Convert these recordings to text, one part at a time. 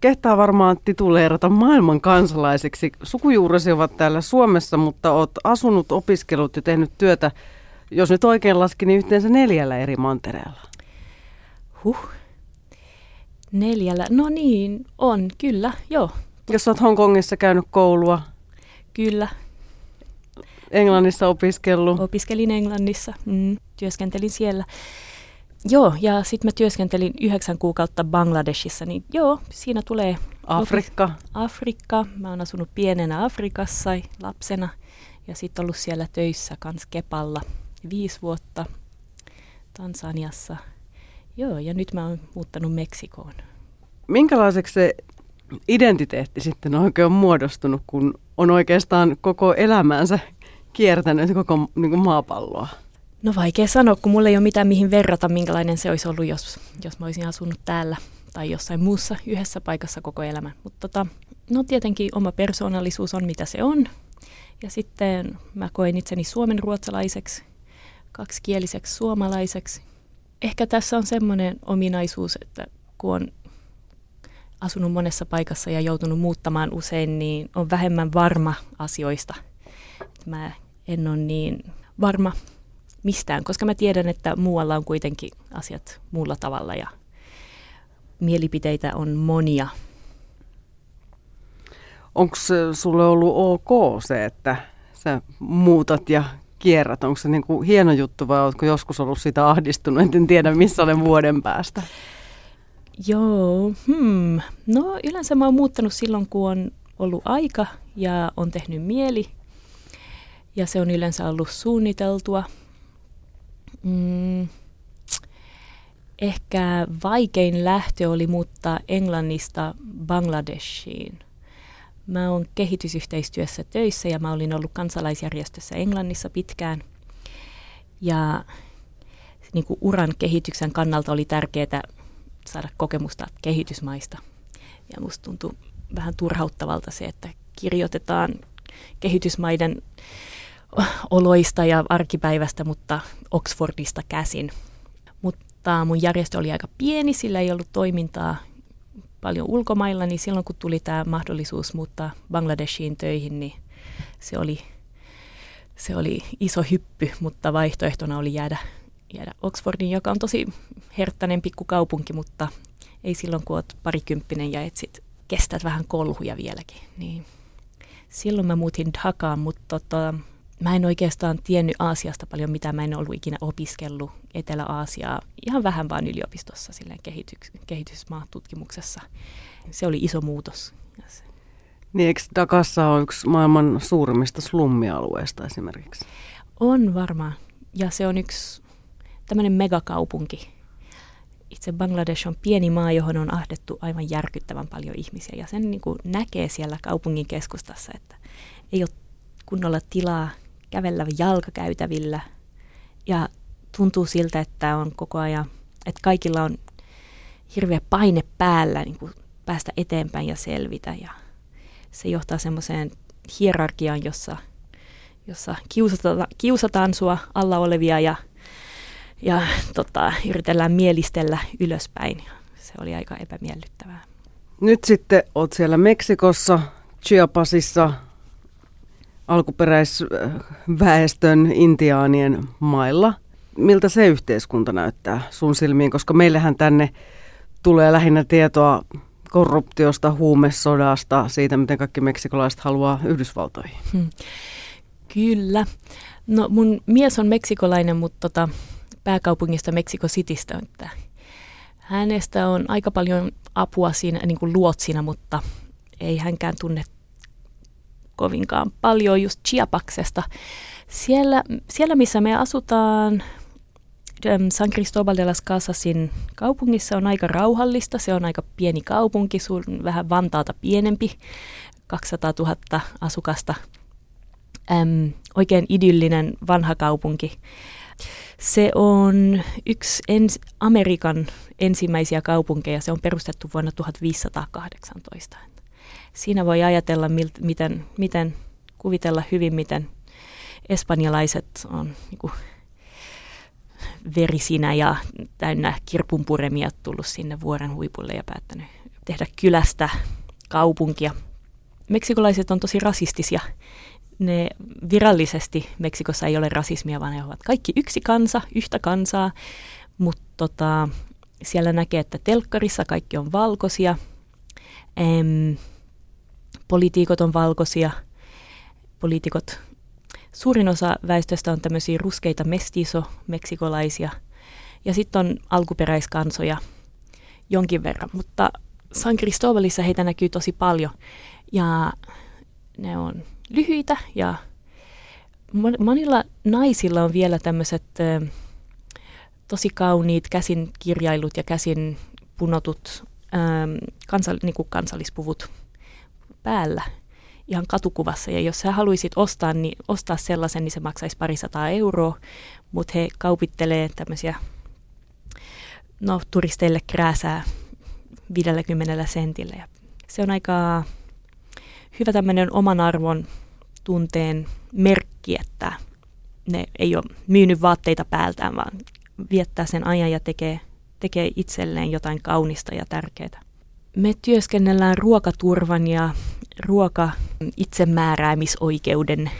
kehtaa varmaan tituleerata maailman kansalaiseksi. Sukujuuresi ovat täällä Suomessa, mutta olet asunut, opiskellut ja tehnyt työtä, jos nyt oikein laski, niin yhteensä neljällä eri mantereella. Huh. Neljällä, no niin, on, kyllä, joo. Jos olet Hongkongissa käynyt koulua. Kyllä. Englannissa opiskellut. Opiskelin Englannissa, mm, työskentelin siellä. Joo, ja sitten mä työskentelin yhdeksän kuukautta Bangladeshissa, niin joo, siinä tulee... Afrikka. Afrikka. Mä oon asunut pienenä Afrikassa lapsena ja sitten ollut siellä töissä kans Kepalla viisi vuotta Tansaniassa. Joo, ja nyt mä oon muuttanut Meksikoon. Minkälaiseksi se identiteetti sitten oikein on muodostunut, kun on oikeastaan koko elämänsä kiertänyt koko niin kuin maapalloa? No vaikea sanoa, kun mulla ei ole mitään mihin verrata, minkälainen se olisi ollut, jos, jos mä olisin asunut täällä tai jossain muussa yhdessä paikassa koko elämän. Mutta tota, no tietenkin oma persoonallisuus on mitä se on. Ja sitten mä koen itseni suomen ruotsalaiseksi, kaksikieliseksi suomalaiseksi. Ehkä tässä on semmoinen ominaisuus, että kun on asunut monessa paikassa ja joutunut muuttamaan usein, niin on vähemmän varma asioista. Mä en ole niin varma mistään, koska mä tiedän, että muualla on kuitenkin asiat muulla tavalla ja mielipiteitä on monia. Onko sulle ollut ok se, että sä muutat ja kierrät? Onko se niin kuin hieno juttu vai oletko joskus ollut sitä ahdistunut? En tiedä, missä olen vuoden päästä. Joo, hmm. no yleensä mä oon muuttanut silloin, kun on ollut aika ja on tehnyt mieli. Ja se on yleensä ollut suunniteltua – Mm, ehkä vaikein lähtö oli muuttaa Englannista Bangladeshiin. Mä oon kehitysyhteistyössä töissä ja mä olin ollut kansalaisjärjestössä Englannissa pitkään. Ja niin kuin uran kehityksen kannalta oli tärkeää saada kokemusta kehitysmaista. Ja musta tuntui vähän turhauttavalta se, että kirjoitetaan kehitysmaiden oloista ja arkipäivästä, mutta Oxfordista käsin. Mutta mun järjestö oli aika pieni, sillä ei ollut toimintaa paljon ulkomailla, niin silloin kun tuli tämä mahdollisuus muuttaa Bangladeshiin töihin, niin se oli, se oli iso hyppy, mutta vaihtoehtona oli jäädä, jäädä Oxfordin, joka on tosi herttäinen pikkukaupunki, mutta ei silloin kun olet parikymppinen ja etsit, kestät vähän kolhuja vieläkin. Niin silloin mä muutin Dhakaan, mutta tota, mä en oikeastaan tiennyt Aasiasta paljon, mitä mä en ollut ikinä opiskellut Etelä-Aasiaa. Ihan vähän vaan yliopistossa silleen kehitys, kehitysmaatutkimuksessa. Se oli iso muutos. Niin, eikö Dakassa on yksi maailman suurimmista slummialueista esimerkiksi? On varmaan. Ja se on yksi tämmöinen megakaupunki. Itse Bangladesh on pieni maa, johon on ahdettu aivan järkyttävän paljon ihmisiä. Ja sen niin kuin näkee siellä kaupungin keskustassa, että ei ole kunnolla tilaa kävellä jalkakäytävillä ja tuntuu siltä, että on koko ajan, että kaikilla on hirveä paine päällä niin kuin päästä eteenpäin ja selvitä ja se johtaa semmoiseen hierarkiaan, jossa, jossa kiusataan, kiusataan sua alla olevia ja, ja tota, yritellään mielistellä ylöspäin. Se oli aika epämiellyttävää. Nyt sitten oot siellä Meksikossa, Chiapasissa, alkuperäisväestön intiaanien mailla. Miltä se yhteiskunta näyttää sun silmiin, koska meillähän tänne tulee lähinnä tietoa korruptiosta, huumesodasta, siitä miten kaikki meksikolaiset haluaa Yhdysvaltoihin. Hmm. Kyllä. No mun mies on meksikolainen, mutta tota, pääkaupungista Meksiko Citystä. Että hänestä on aika paljon apua siinä niin kuin luotsina, mutta ei hänkään tunne kovinkaan paljon just Chiapaksesta. Siellä, siellä missä me asutaan, San Cristobal de las Casasin kaupungissa on aika rauhallista. Se on aika pieni kaupunki, vähän Vantaata pienempi, 200 000 asukasta. Äm, oikein idyllinen vanha kaupunki. Se on yksi ens, Amerikan ensimmäisiä kaupunkeja. Se on perustettu vuonna 1518 siinä voi ajatella, miten, miten kuvitella hyvin, miten espanjalaiset on niin kuin, verisinä ja täynnä kirpunpuremia tullut sinne vuoren huipulle ja päättänyt tehdä kylästä kaupunkia. Meksikolaiset on tosi rasistisia. Ne virallisesti Meksikossa ei ole rasismia, vaan ne ovat kaikki yksi kansa, yhtä kansaa, mutta tota, siellä näkee, että telkkarissa kaikki on valkoisia, em, poliitikot on valkoisia, poliitikot, suurin osa väestöstä on tämmöisiä ruskeita mestiso-meksikolaisia, ja sitten on alkuperäiskansoja jonkin verran, mutta San Cristobalissa heitä näkyy tosi paljon, ja ne on lyhyitä, ja monilla naisilla on vielä tämmöiset tosi kauniit käsin kirjailut ja käsin punotut ähm, kansal, niin kansallispuvut päällä ihan katukuvassa. Ja jos sä haluaisit ostaa, niin ostaa sellaisen, niin se maksaisi parisataa euroa, mutta he kaupittelee tämmöisiä no, turisteille krääsää 50 sentillä. Ja se on aika hyvä tämmöinen oman arvon tunteen merkki, että ne ei ole myynyt vaatteita päältään, vaan viettää sen ajan ja tekee, tekee itselleen jotain kaunista ja tärkeää. Me työskennellään ruokaturvan ja ruoka itsemääräämisoikeuden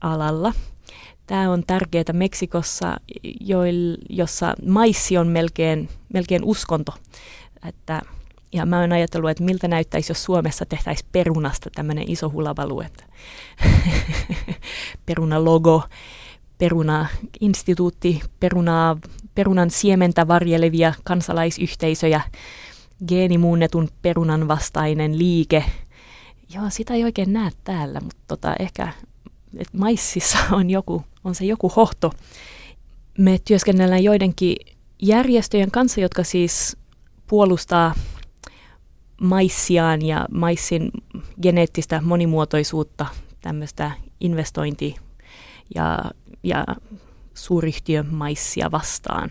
alalla. Tämä on tärkeää Meksikossa, jossa maissi on melkein, melkein uskonto. Että, ja mä oon ajatellut, että miltä näyttäisi, jos Suomessa tehtäisiin perunasta tämmöinen iso hulavalu, että peruna logo Peruna-instituutti, perunaa, perunan siementä varjelevia kansalaisyhteisöjä, geenimuunnetun perunan vastainen liike. Joo, sitä ei oikein näe täällä, mutta tota, ehkä et maississa on, joku, on se joku hohto. Me työskennellään joidenkin järjestöjen kanssa, jotka siis puolustaa maissiaan ja maissin geneettistä monimuotoisuutta, tämmöistä investointi- ja ja suuryhtiön maissia vastaan.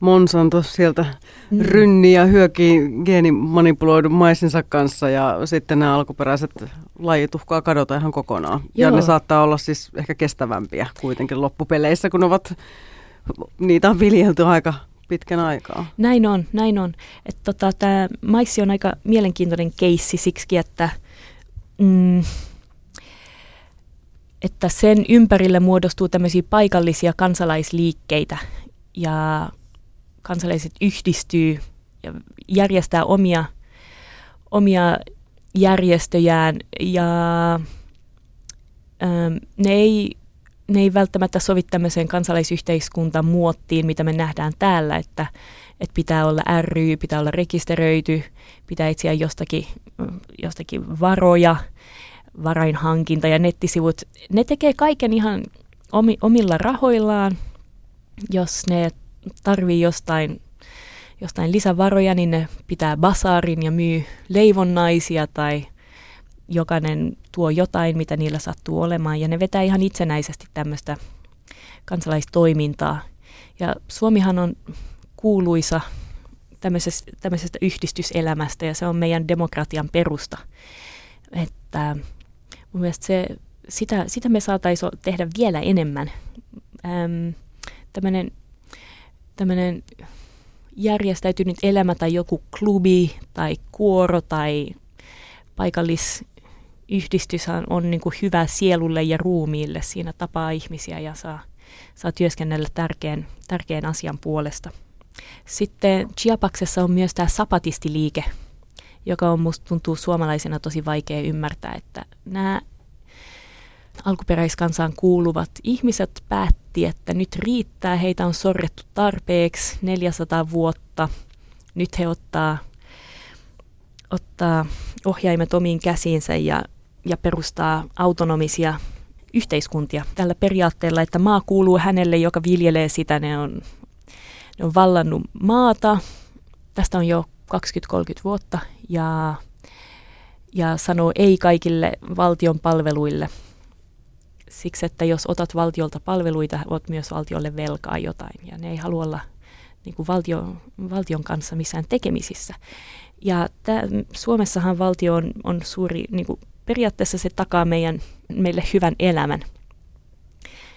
Monsanto sieltä mm. rynni ja hyökii geenimanipuloidun maisinsa kanssa ja sitten nämä alkuperäiset lajit uhkaa kadota ihan kokonaan. Joo. Ja ne saattaa olla siis ehkä kestävämpiä kuitenkin loppupeleissä, kun ovat, niitä on viljelty aika pitkän aikaa. Näin on, näin on. tota, Tämä maissi on aika mielenkiintoinen keissi siksi, että mm, että sen ympärille muodostuu tämmöisiä paikallisia kansalaisliikkeitä ja kansalaiset yhdistyy ja järjestää omia, omia järjestöjään ja ähm, ne ei, ne ei välttämättä sovi tämmöiseen kansalaisyhteiskuntaan muottiin, mitä me nähdään täällä, että, että pitää olla ry, pitää olla rekisteröity, pitää etsiä jostakin, jostakin varoja – varainhankinta ja nettisivut, ne tekee kaiken ihan omi, omilla rahoillaan. Jos ne tarvii jostain, jostain lisävaroja, niin ne pitää basaarin ja myy leivonnaisia tai jokainen tuo jotain, mitä niillä sattuu olemaan. Ja ne vetää ihan itsenäisesti tämmöistä kansalaistoimintaa. Ja Suomihan on kuuluisa tämmöisestä, tämmöisestä yhdistyselämästä ja se on meidän demokratian perusta. Että Mun mielestä se, sitä, sitä me saataisiin tehdä vielä enemmän. Ähm, tämmöinen, tämmöinen järjestäytynyt elämä tai joku klubi tai kuoro tai paikallisyhdistys on niin kuin hyvä sielulle ja ruumiille. Siinä tapaa ihmisiä ja saa, saa työskennellä tärkeän, tärkeän asian puolesta. Sitten Chiapaksessa on myös tämä sapatistiliike, joka on musta tuntuu suomalaisena tosi vaikea ymmärtää, että nämä alkuperäiskansaan kuuluvat ihmiset päätti, että nyt riittää, heitä on sorrettu tarpeeksi 400 vuotta. Nyt he ottaa, ottaa ohjaimet omiin käsiinsä ja, ja perustaa autonomisia yhteiskuntia tällä periaatteella, että maa kuuluu hänelle, joka viljelee sitä. Ne on, ne on vallannut maata. Tästä on jo 20-30 vuotta ja, ja sanoo ei kaikille valtion palveluille. Siksi, että jos otat valtiolta palveluita, olet myös valtiolle velkaa jotain ja ne ei halua olla niin kuin valtio, valtion kanssa missään tekemisissä. Ja tää, Suomessahan valtio on, on suuri, niin kuin periaatteessa se takaa meidän, meille hyvän elämän.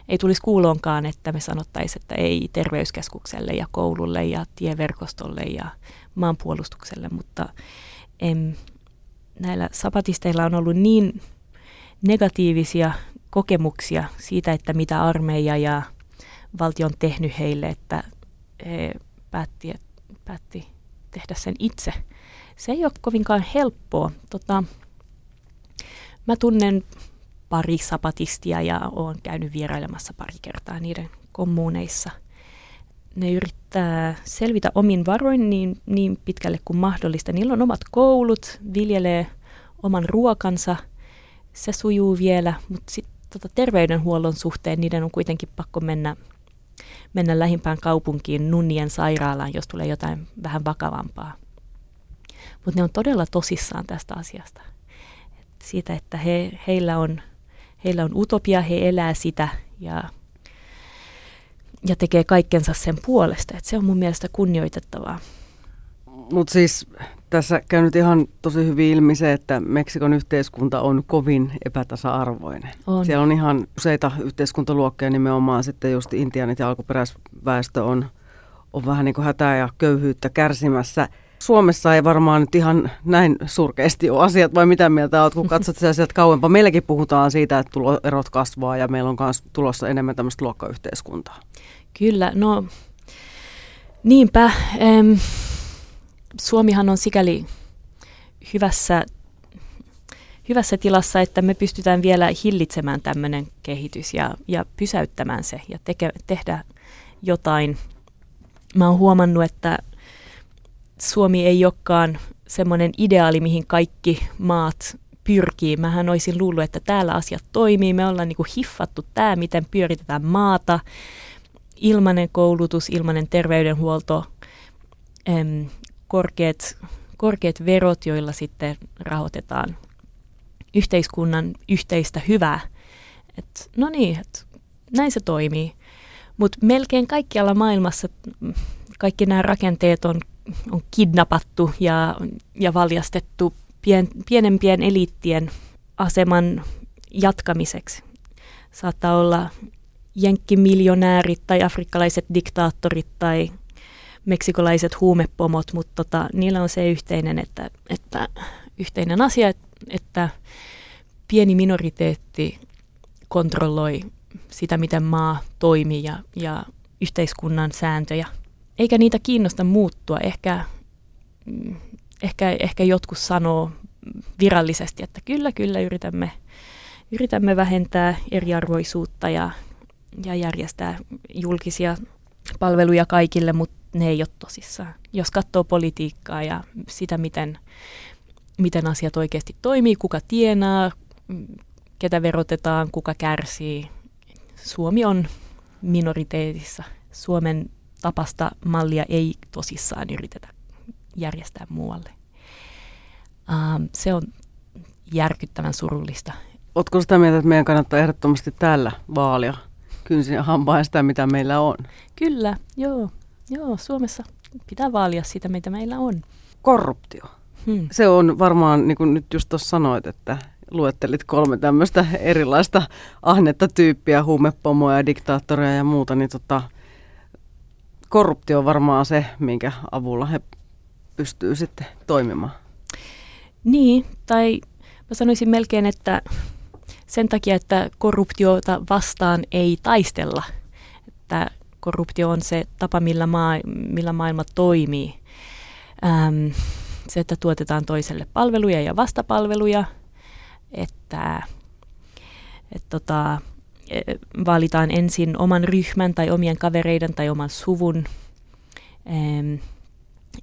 Ei tulisi kuuloonkaan, että me sanottaisiin, että ei terveyskeskukselle ja koululle ja tieverkostolle ja maanpuolustukselle, mutta em, näillä sapatisteilla on ollut niin negatiivisia kokemuksia siitä, että mitä armeija ja valtio on tehnyt heille, että he päätti, päätti tehdä sen itse. Se ei ole kovinkaan helppoa. Tota, mä tunnen pari sapatistia ja olen käynyt vierailemassa pari kertaa niiden kommuneissa. Ne yrittää selvitä omin varoin niin, niin pitkälle kuin mahdollista. Niillä on omat koulut, viljelee oman ruokansa, se sujuu vielä, mutta sitten tota, terveydenhuollon suhteen niiden on kuitenkin pakko mennä, mennä lähimpään kaupunkiin Nunnien sairaalaan, jos tulee jotain vähän vakavampaa. Mutta ne on todella tosissaan tästä asiasta. Et siitä, että he, heillä, on, heillä on utopia, he elää sitä ja, ja tekee kaikkensa sen puolesta. Et se on mun mielestä kunnioitettavaa. Mutta siis tässä käy nyt ihan tosi hyvin ilmi se, että Meksikon yhteiskunta on kovin epätasa-arvoinen. On. Siellä on ihan useita yhteiskuntaluokkia, nimenomaan sitten just intianit ja alkuperäisväestö on, on vähän niin kuin hätää ja köyhyyttä kärsimässä. Suomessa ei varmaan nyt ihan näin surkeasti ole asiat, vai mitä mieltä olet, kun katsot sitä sieltä kauempaa. Meilläkin puhutaan siitä, että tuloerot kasvaa ja meillä on myös tulossa enemmän tämmöistä luokkayhteiskuntaa. Kyllä, no niinpä. Ähm, Suomihan on sikäli hyvässä, hyvässä tilassa, että me pystytään vielä hillitsemään tämmöinen kehitys ja, ja pysäyttämään se ja teke, tehdä jotain. Mä oon huomannut, että Suomi ei olekaan semmoinen ideaali, mihin kaikki maat pyrkii. Mähän olisin luullut, että täällä asiat toimii. Me ollaan niinku hiffattu tämä, miten pyöritetään maata. Ilmainen koulutus, ilmainen terveydenhuolto, korkeat, korkeat verot, joilla sitten rahoitetaan yhteiskunnan yhteistä hyvää. Et, no niin, et, näin se toimii. Mutta melkein kaikkialla maailmassa kaikki nämä rakenteet on, on kidnappattu ja, ja valjastettu pien, pienempien eliittien aseman jatkamiseksi. Saattaa olla jenkkimiljonäärit tai afrikkalaiset diktaattorit tai meksikolaiset huumepomot, mutta tota, niillä on se yhteinen, että, että yhteinen asia, että pieni minoriteetti kontrolloi sitä, miten maa toimii ja, ja yhteiskunnan sääntöjä. Eikä niitä kiinnosta muuttua. Ehkä, ehkä, ehkä jotkut sanoo virallisesti, että kyllä, kyllä yritämme, yritämme vähentää eriarvoisuutta ja, ja järjestää julkisia palveluja kaikille, mutta ne ei ole tosissaan. Jos katsoo politiikkaa ja sitä, miten, miten asiat oikeasti toimii, kuka tienaa, ketä verotetaan, kuka kärsii. Suomi on minoriteetissa. Suomen tapasta mallia ei tosissaan yritetä järjestää muualle. Uh, se on järkyttävän surullista. Oletko sitä mieltä, että meidän kannattaa ehdottomasti täällä vaalia kynsin ja hampaan sitä, mitä meillä on? Kyllä, joo. Joo, Suomessa pitää vaalia sitä, mitä meillä on. Korruptio. Hmm. Se on varmaan, niin kuin nyt just tuossa sanoit, että luettelit kolme tämmöistä erilaista ahnetta tyyppiä, huumepomoja, diktaattoreja ja muuta, niin tota, korruptio on varmaan se, minkä avulla he pystyy sitten toimimaan. Niin, tai mä sanoisin melkein, että sen takia, että korruptiota vastaan ei taistella. Että korruptio on se tapa, millä, maa, millä maailma toimii. Ähm, se, että tuotetaan toiselle palveluja ja vastapalveluja, että et tota, e, valitaan ensin oman ryhmän tai omien kavereiden tai oman suvun ähm,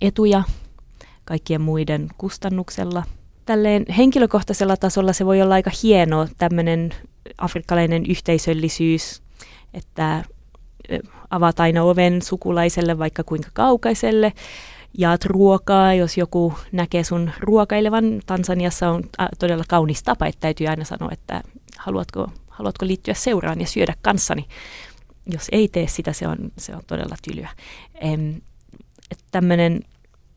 etuja kaikkien muiden kustannuksella. Tälleen henkilökohtaisella tasolla se voi olla aika hienoa, tämmöinen afrikkalainen yhteisöllisyys, että avaat aina oven sukulaiselle vaikka kuinka kaukaiselle, jaat ruokaa, jos joku näkee sun ruokailevan. Tansaniassa on todella kaunis tapa, että täytyy aina sanoa, että haluatko, haluatko liittyä seuraan ja syödä kanssani. Jos ei tee sitä, se on, se on todella tylyä.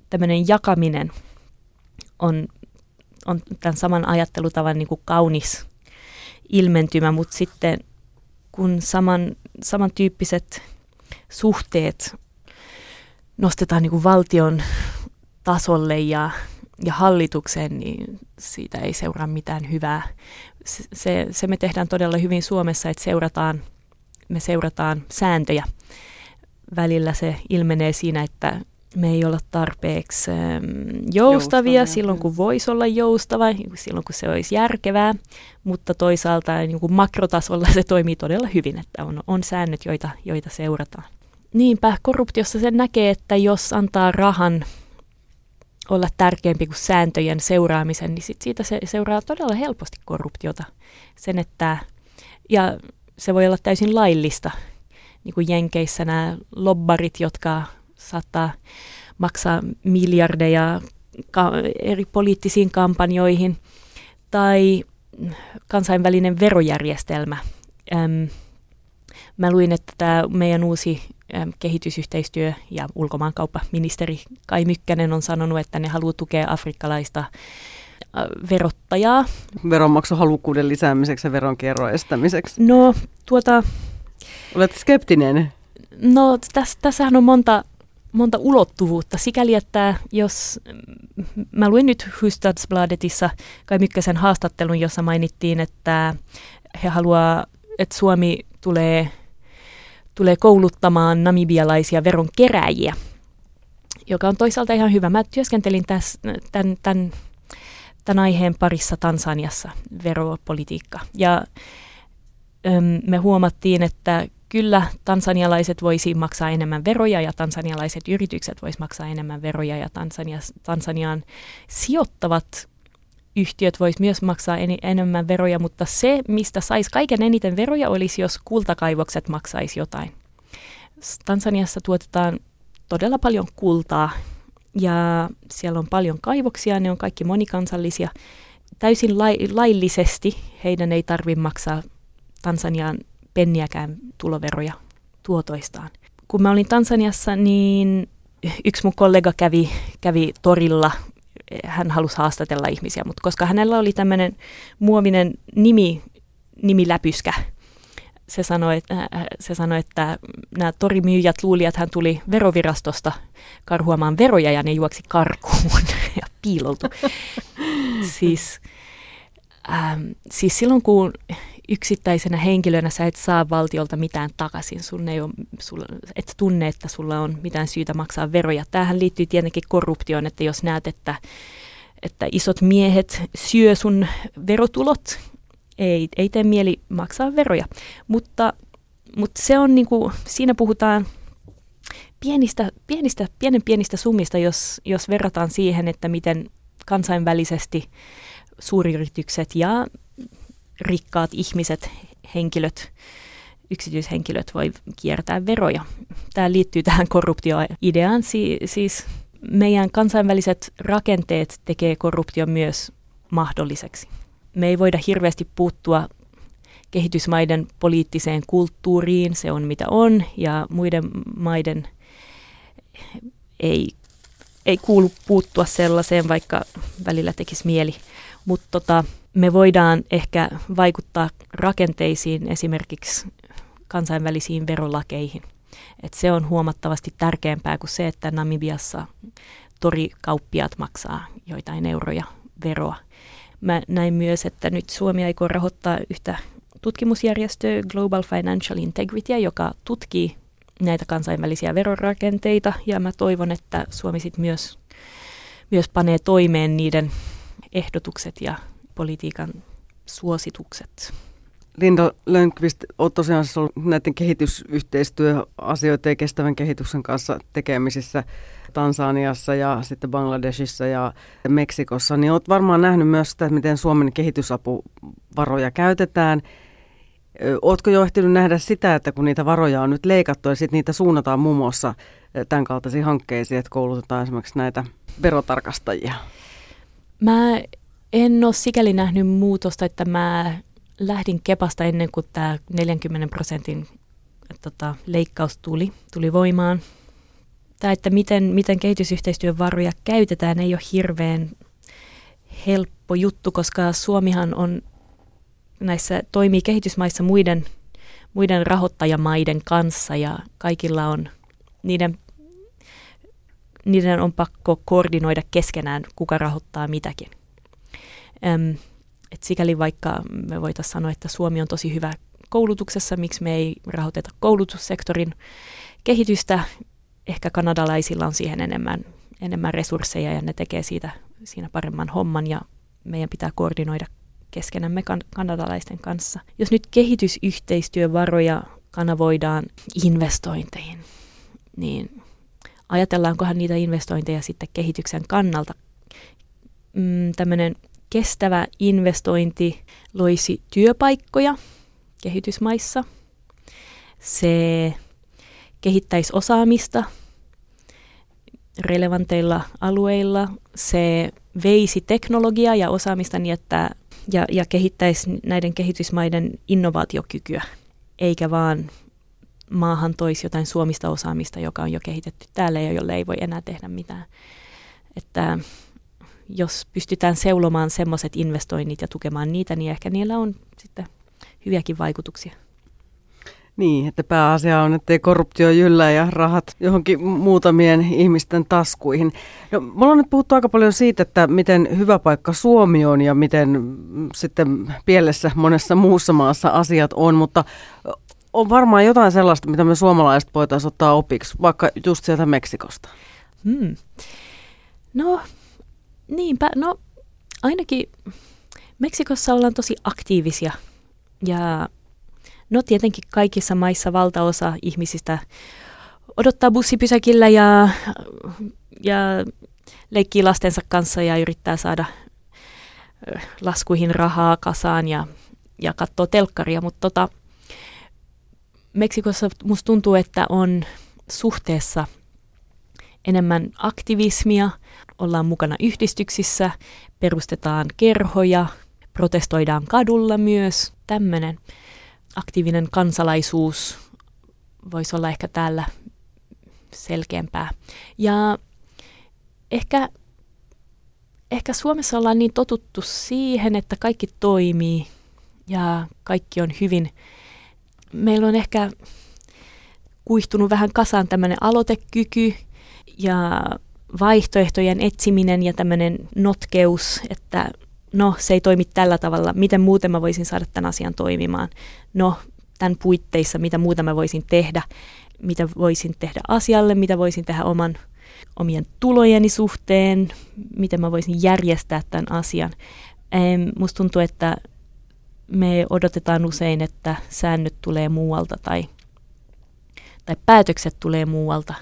Tämmöinen jakaminen on, on tämän saman ajattelutavan niin kuin kaunis ilmentymä, mutta sitten kun saman, samantyyppiset suhteet nostetaan niin kuin valtion tasolle ja, ja hallitukseen, niin siitä ei seuraa mitään hyvää. Se, se me tehdään todella hyvin Suomessa, että seurataan, me seurataan sääntöjä. Välillä se ilmenee siinä, että me ei olla tarpeeksi joustavia, joustavia silloin, kun voisi olla joustava, silloin kun se olisi järkevää, mutta toisaalta niin kuin makrotasolla se toimii todella hyvin, että on, on säännöt, joita, joita seurataan. Niinpä, korruptiossa se näkee, että jos antaa rahan olla tärkeämpi kuin sääntöjen seuraamisen, niin sit siitä se seuraa todella helposti korruptiota. Sen, että, ja se voi olla täysin laillista, niin kuin Jenkeissä nämä lobbarit, jotka saattaa maksaa miljardeja eri poliittisiin kampanjoihin, tai kansainvälinen verojärjestelmä. Äm, mä luin, että tämä meidän uusi kehitysyhteistyö- ja ulkomaankauppaministeri Kai Mykkänen on sanonut, että ne haluaa tukea afrikkalaista äh, verottajaa. Veronmaksuhalukkuuden lisäämiseksi ja veronkierron estämiseksi. No, tuota... Olet skeptinen? No, täs, tässähän on monta monta ulottuvuutta, sikäli että jos, mä luin nyt Hufvudstadsbladetissa Kai Mykkäsen haastattelun, jossa mainittiin, että he haluaa, että Suomi tulee, tulee kouluttamaan namibialaisia veronkeräjiä, joka on toisaalta ihan hyvä. Mä työskentelin täs, tämän, tämän, tämän aiheen parissa Tansaniassa, veropolitiikka, ja me huomattiin, että kyllä tansanialaiset voisi maksaa enemmän veroja ja tansanialaiset yritykset voisi maksaa enemmän veroja ja Tansania, Tansaniaan sijoittavat yhtiöt voisi myös maksaa en, enemmän veroja, mutta se, mistä saisi kaiken eniten veroja, olisi, jos kultakaivokset maksaisi jotain. Tansaniassa tuotetaan todella paljon kultaa ja siellä on paljon kaivoksia, ne on kaikki monikansallisia. Täysin lai, laillisesti heidän ei tarvitse maksaa Tansanian penniäkään tuloveroja tuotoistaan. Kun mä olin Tansaniassa, niin yksi mun kollega kävi, kävi torilla. Hän halusi haastatella ihmisiä, mutta koska hänellä oli tämmöinen muovinen nimi, nimiläpyskä, se sanoi, että, se sanoi, että nämä torimyyjät luuli, että hän tuli verovirastosta karhuamaan veroja ja ne juoksi karkuun ja piiloltu. siis, ähm, siis silloin kun yksittäisenä henkilönä sä et saa valtiolta mitään takaisin. Sun ei ole, sulla, et tunne, että sulla on mitään syytä maksaa veroja. Tähän liittyy tietenkin korruptioon, että jos näet, että, että isot miehet syö sun verotulot, ei, ei tee mieli maksaa veroja. Mutta, mutta se on niin kuin, siinä puhutaan pienistä, pienistä, pienen pienistä summista, jos, jos verrataan siihen, että miten kansainvälisesti suuryritykset ja rikkaat ihmiset, henkilöt, yksityishenkilöt voi kiertää veroja. Tämä liittyy tähän korruptioideaan. Si- siis meidän kansainväliset rakenteet tekee korruption myös mahdolliseksi. Me ei voida hirveästi puuttua kehitysmaiden poliittiseen kulttuuriin, se on mitä on, ja muiden maiden ei, ei kuulu puuttua sellaiseen, vaikka välillä tekisi mieli. Mutta tota, me voidaan ehkä vaikuttaa rakenteisiin, esimerkiksi kansainvälisiin verolakeihin. Et se on huomattavasti tärkeämpää kuin se, että Namibiassa torikauppiaat maksaa joitain euroja veroa. Mä näin myös, että nyt Suomi aikoo rahoittaa yhtä tutkimusjärjestöä Global Financial Integrity, joka tutkii näitä kansainvälisiä verorakenteita, ja mä toivon, että Suomi sit myös, myös panee toimeen niiden ehdotukset ja politiikan suositukset. Linda Lönkvist, olet tosiaan siis ollut näiden kehitysyhteistyöasioiden ja kestävän kehityksen kanssa tekemisissä Tansaniassa ja sitten Bangladesissa ja Meksikossa, niin olet varmaan nähnyt myös sitä, miten Suomen kehitysapuvaroja käytetään. Oletko jo ehtinyt nähdä sitä, että kun niitä varoja on nyt leikattu ja sitten niitä suunnataan muun muassa tämän kaltaisiin hankkeisiin, että koulutetaan esimerkiksi näitä verotarkastajia? Mä en ole sikäli nähnyt muutosta, että mä lähdin Kepasta ennen kuin tämä 40 prosentin tota, leikkaus tuli, tuli voimaan. Tämä, että miten, miten kehitysyhteistyön varoja käytetään, ei ole hirveän helppo juttu, koska Suomihan on näissä toimii kehitysmaissa muiden, muiden rahoittajamaiden kanssa ja kaikilla on niiden niiden on pakko koordinoida keskenään, kuka rahoittaa mitäkin. Öm, et sikäli vaikka me voitaisiin sanoa, että Suomi on tosi hyvä koulutuksessa, miksi me ei rahoiteta koulutussektorin kehitystä. Ehkä kanadalaisilla on siihen enemmän, enemmän resursseja ja ne tekee siitä siinä paremman homman ja meidän pitää koordinoida keskenämme kan- kanadalaisten kanssa. Jos nyt kehitysyhteistyövaroja kanavoidaan investointeihin, niin ajatellaankohan niitä investointeja sitten kehityksen kannalta? Mm, Tämmöinen kestävä investointi loisi työpaikkoja kehitysmaissa. Se kehittäisi osaamista relevanteilla alueilla. Se veisi teknologiaa ja osaamista niin, että ja, ja kehittäisi näiden kehitysmaiden innovaatiokykyä, eikä vaan maahan toisi jotain suomista osaamista, joka on jo kehitetty täällä ja jolle ei voi enää tehdä mitään. Että jos pystytään seulomaan semmoiset investoinnit ja tukemaan niitä, niin ehkä niillä on sitten hyviäkin vaikutuksia. Niin, että pääasia on, että ei korruptio jyllä ja rahat johonkin muutamien ihmisten taskuihin. No, me ollaan nyt puhuttu aika paljon siitä, että miten hyvä paikka Suomi on ja miten sitten pielessä monessa muussa maassa asiat on, mutta on varmaan jotain sellaista, mitä me suomalaiset voitaisiin ottaa opiksi, vaikka just sieltä Meksikosta. Hmm. No, niinpä. No, ainakin Meksikossa ollaan tosi aktiivisia ja No tietenkin kaikissa maissa valtaosa ihmisistä odottaa bussipysäkillä ja, ja leikkii lastensa kanssa ja yrittää saada laskuihin rahaa kasaan ja, ja katsoo telkkaria, mutta tota, Meksikossa musta tuntuu, että on suhteessa enemmän aktivismia, ollaan mukana yhdistyksissä, perustetaan kerhoja, protestoidaan kadulla myös, tämmöinen aktiivinen kansalaisuus voisi olla ehkä täällä selkeämpää. Ja ehkä, ehkä Suomessa ollaan niin totuttu siihen, että kaikki toimii ja kaikki on hyvin. Meillä on ehkä kuihtunut vähän kasaan tämmöinen aloitekyky ja vaihtoehtojen etsiminen ja tämmöinen notkeus, että no se ei toimi tällä tavalla, miten muuten mä voisin saada tämän asian toimimaan. No tämän puitteissa, mitä muuta mä voisin tehdä, mitä voisin tehdä asialle, mitä voisin tehdä oman omien tulojeni suhteen, miten mä voisin järjestää tämän asian. Ähm, musta tuntuu, että me odotetaan usein, että säännöt tulee muualta tai, tai päätökset tulee muualta.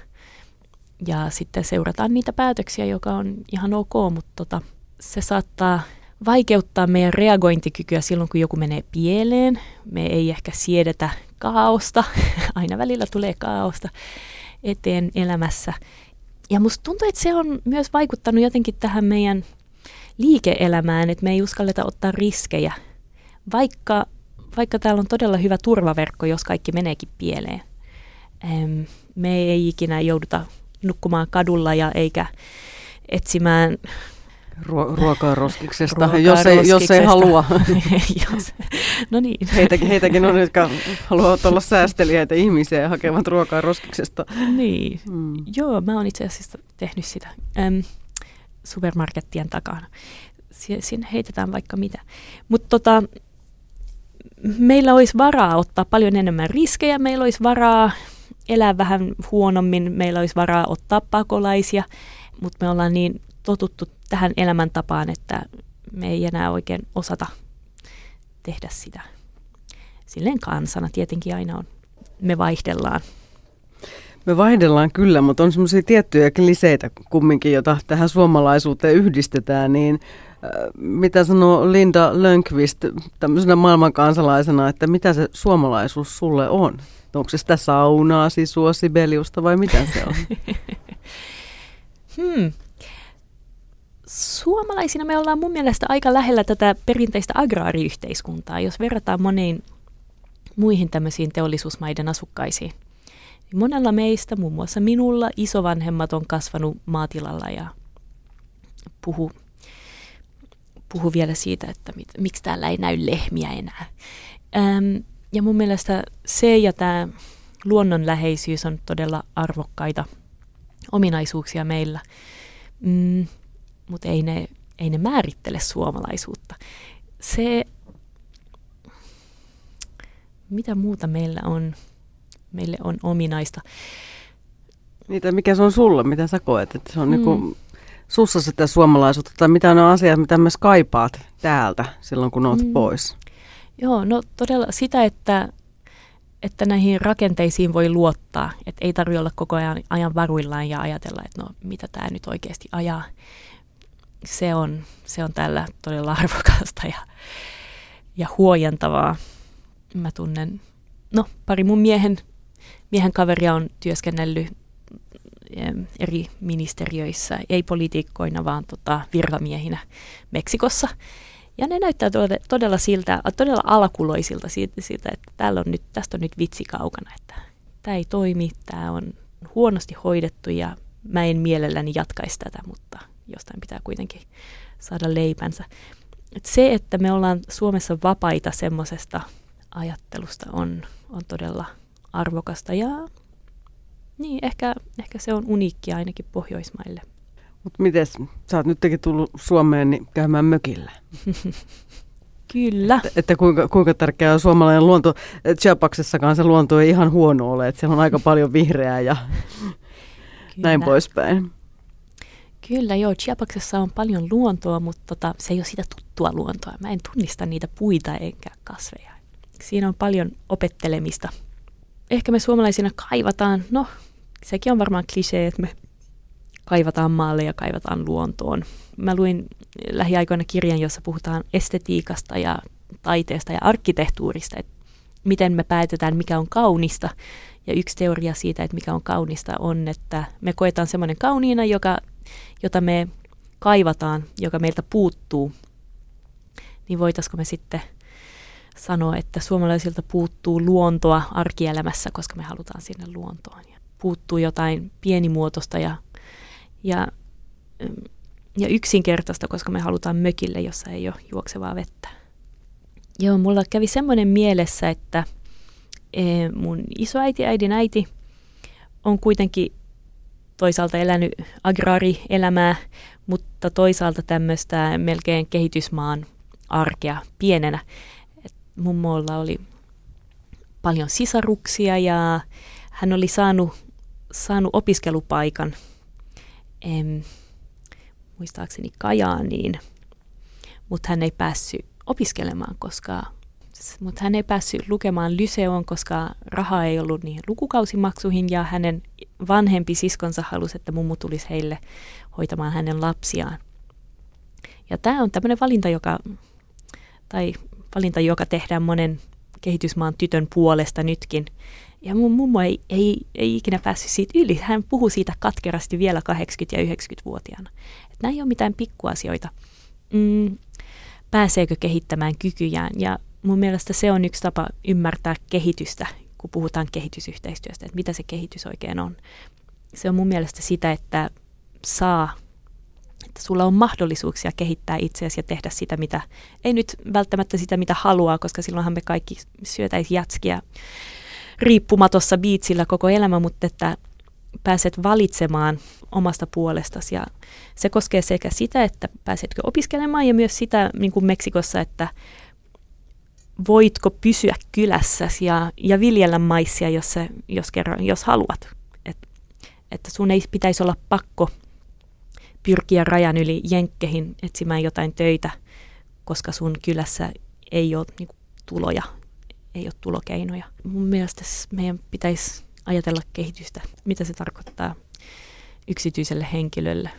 Ja sitten seurataan niitä päätöksiä, joka on ihan ok, mutta tota, se saattaa vaikeuttaa meidän reagointikykyä silloin, kun joku menee pieleen. Me ei ehkä siedetä kaaosta, aina välillä tulee kaaosta eteen elämässä. Ja musta tuntuu, että se on myös vaikuttanut jotenkin tähän meidän liike-elämään, että me ei uskalleta ottaa riskejä, vaikka, vaikka täällä on todella hyvä turvaverkko, jos kaikki meneekin pieleen. Me ei ikinä jouduta nukkumaan kadulla ja eikä etsimään Ruo- ruokaa roskiksesta, ruokaa jos, ei, roskiksesta. jos ei halua. no niin. Heitäkin, heitäkin on, jotka haluavat olla säästeliäitä ihmisiä ja hakevat ruokaa roskiksesta. Niin, mm. joo, mä oon itse asiassa tehnyt sitä äm, supermarkettien takana. Siinä heitetään vaikka mitä. Mutta tota, meillä olisi varaa ottaa paljon enemmän riskejä, meillä olisi varaa elää vähän huonommin, meillä olisi varaa ottaa pakolaisia, mutta me ollaan niin totuttu tähän elämäntapaan, että me ei enää oikein osata tehdä sitä. Silleen kansana tietenkin aina on. Me vaihdellaan. Me vaihdellaan kyllä, mutta on semmoisia tiettyjä kliseitä kumminkin, jota tähän suomalaisuuteen yhdistetään, niin mitä sanoo Linda Lönkvist tämmöisenä maailmankansalaisena, että mitä se suomalaisuus sulle on? Onko se sitä saunaa, sisua, sibeliusta vai mitä se on? hmm suomalaisina me ollaan mun mielestä aika lähellä tätä perinteistä agraariyhteiskuntaa, jos verrataan moniin muihin tämmöisiin teollisuusmaiden asukkaisiin. Niin monella meistä, muun muassa minulla, isovanhemmat on kasvanut maatilalla ja puhu, puhu vielä siitä, että mit, miksi täällä ei näy lehmiä enää. Öm, ja mun mielestä se ja tämä luonnonläheisyys on todella arvokkaita ominaisuuksia meillä, mm, mutta ei ne, ei ne määrittele suomalaisuutta. Se, mitä muuta meillä on, meille on ominaista. Niitä, mikä se on sulle, mitä sä koet, että se on mm. niinku sussa sitä suomalaisuutta, tai mitä on asiat, mitä myös kaipaat täältä silloin, kun oot mm. pois? Joo, no todella sitä, että, että näihin rakenteisiin voi luottaa, että ei tarvitse olla koko ajan, ajan varuillaan ja ajatella, että no mitä tämä nyt oikeasti ajaa. Se on, se on tällä todella arvokasta ja, ja huojentavaa. Mä tunnen, no pari mun miehen, miehen kaveria on työskennellyt eri ministeriöissä, ei poliitikkoina, vaan tota, virkamiehinä Meksikossa. Ja ne näyttää todella, siltä, todella alakuloisilta siitä, siitä, että täällä on nyt, tästä on nyt vitsi kaukana, että tämä ei toimi, tämä on huonosti hoidettu ja mä en mielelläni jatkaisi tätä, mutta jostain pitää kuitenkin saada leipänsä. Et se, että me ollaan Suomessa vapaita semmoisesta ajattelusta on, on todella arvokasta ja niin, ehkä, ehkä se on uniikkia ainakin Pohjoismaille. Mutta miten sä oot nytkin tullut Suomeen niin käymään mökillä? Kyllä. Että, että kuinka, kuinka tärkeää on suomalainen luonto. Chiapaksessakaan se luonto ei ihan huono ole, että siellä on aika paljon vihreää ja näin poispäin. Kyllä joo, Chiapaksessa on paljon luontoa, mutta tota, se ei ole sitä tuttua luontoa. Mä en tunnista niitä puita eikä kasveja. Siinä on paljon opettelemista. Ehkä me suomalaisina kaivataan, no sekin on varmaan klisee, että me kaivataan maalle ja kaivataan luontoon. Mä luin lähiaikoina kirjan, jossa puhutaan estetiikasta ja taiteesta ja arkkitehtuurista, että miten me päätetään, mikä on kaunista. Ja yksi teoria siitä, että mikä on kaunista, on, että me koetaan semmoinen kauniina, joka, jota me kaivataan, joka meiltä puuttuu. Niin voitaisiko me sitten sanoa, että suomalaisilta puuttuu luontoa arkielämässä, koska me halutaan sinne luontoon. Ja puuttuu jotain pienimuotoista ja ja, ja yksinkertaista, koska me halutaan mökille, jossa ei ole juoksevaa vettä. Joo, mulla kävi semmoinen mielessä, että e, mun isoäiti, äidin äiti on kuitenkin toisaalta elänyt agraarielämää, mutta toisaalta tämmöistä melkein kehitysmaan arkea pienenä. Mummolla oli paljon sisaruksia ja hän oli saanut, saanut opiskelupaikan – em, muistaakseni Kajaaniin, mutta hän ei päässyt opiskelemaan, koska mutta hän ei päässyt lukemaan lyseoon, koska rahaa ei ollut niihin lukukausimaksuihin ja hänen vanhempi siskonsa halusi, että mummu tulisi heille hoitamaan hänen lapsiaan. Ja tämä on tämmöinen valinta, joka, tai valinta, joka tehdään monen kehitysmaan tytön puolesta nytkin. Ja mun mummo ei, ei, ei ikinä päässyt siitä yli. Hän puhuu siitä katkerasti vielä 80- ja 90-vuotiaana. Että nämä ei ole mitään pikkuasioita. Mm, pääseekö kehittämään kykyjään? Ja mun mielestä se on yksi tapa ymmärtää kehitystä, kun puhutaan kehitysyhteistyöstä, että mitä se kehitys oikein on. Se on mun mielestä sitä, että saa että sulla on mahdollisuuksia kehittää itseäsi ja tehdä sitä, mitä, ei nyt välttämättä sitä, mitä haluaa, koska silloinhan me kaikki syötäisiin jätskiä riippumatossa biitsillä koko elämä, mutta että pääset valitsemaan omasta puolestasi. Ja se koskee sekä sitä, että pääsetkö opiskelemaan ja myös sitä niin kuin Meksikossa, että voitko pysyä kylässäsi ja, ja viljellä maissia, jos, se, jos, kerran, jos haluat. Et, että sun ei pitäisi olla pakko pyrkiä rajan yli jenkkeihin etsimään jotain töitä, koska sun kylässä ei ole niin kuin, tuloja ei ole tulokeinoja. Mun mielestä meidän pitäisi ajatella kehitystä, mitä se tarkoittaa yksityiselle henkilölle